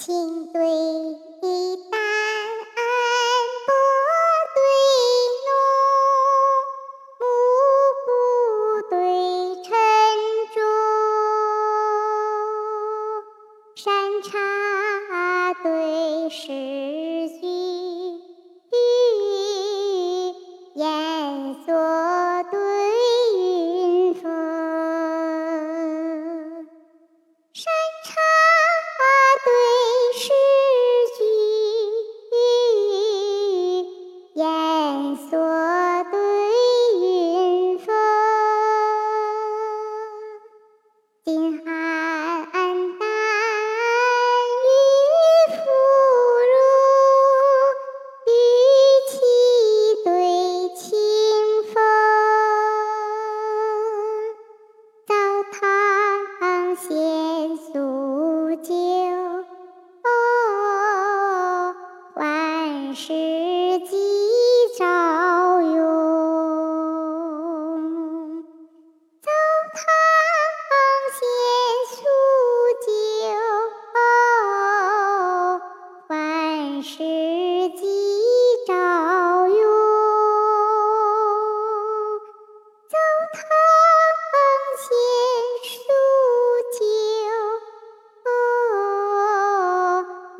情对丹，薄对浓，木不对沉重，山茶对石须，烟锁烟锁对云峰，金寒淡雨芙蓉，玉器对清风，澡堂闲素酒，万事尽。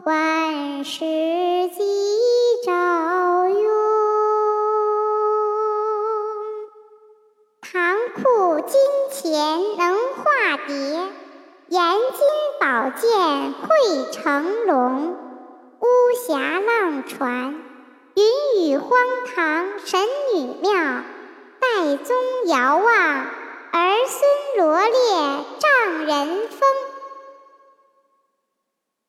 万事纪朝涌。唐库金钱能化蝶，颜金宝剑会成龙。巫峡浪船，云雨荒唐神女庙，岱宗遥望，儿孙罗列丈人风。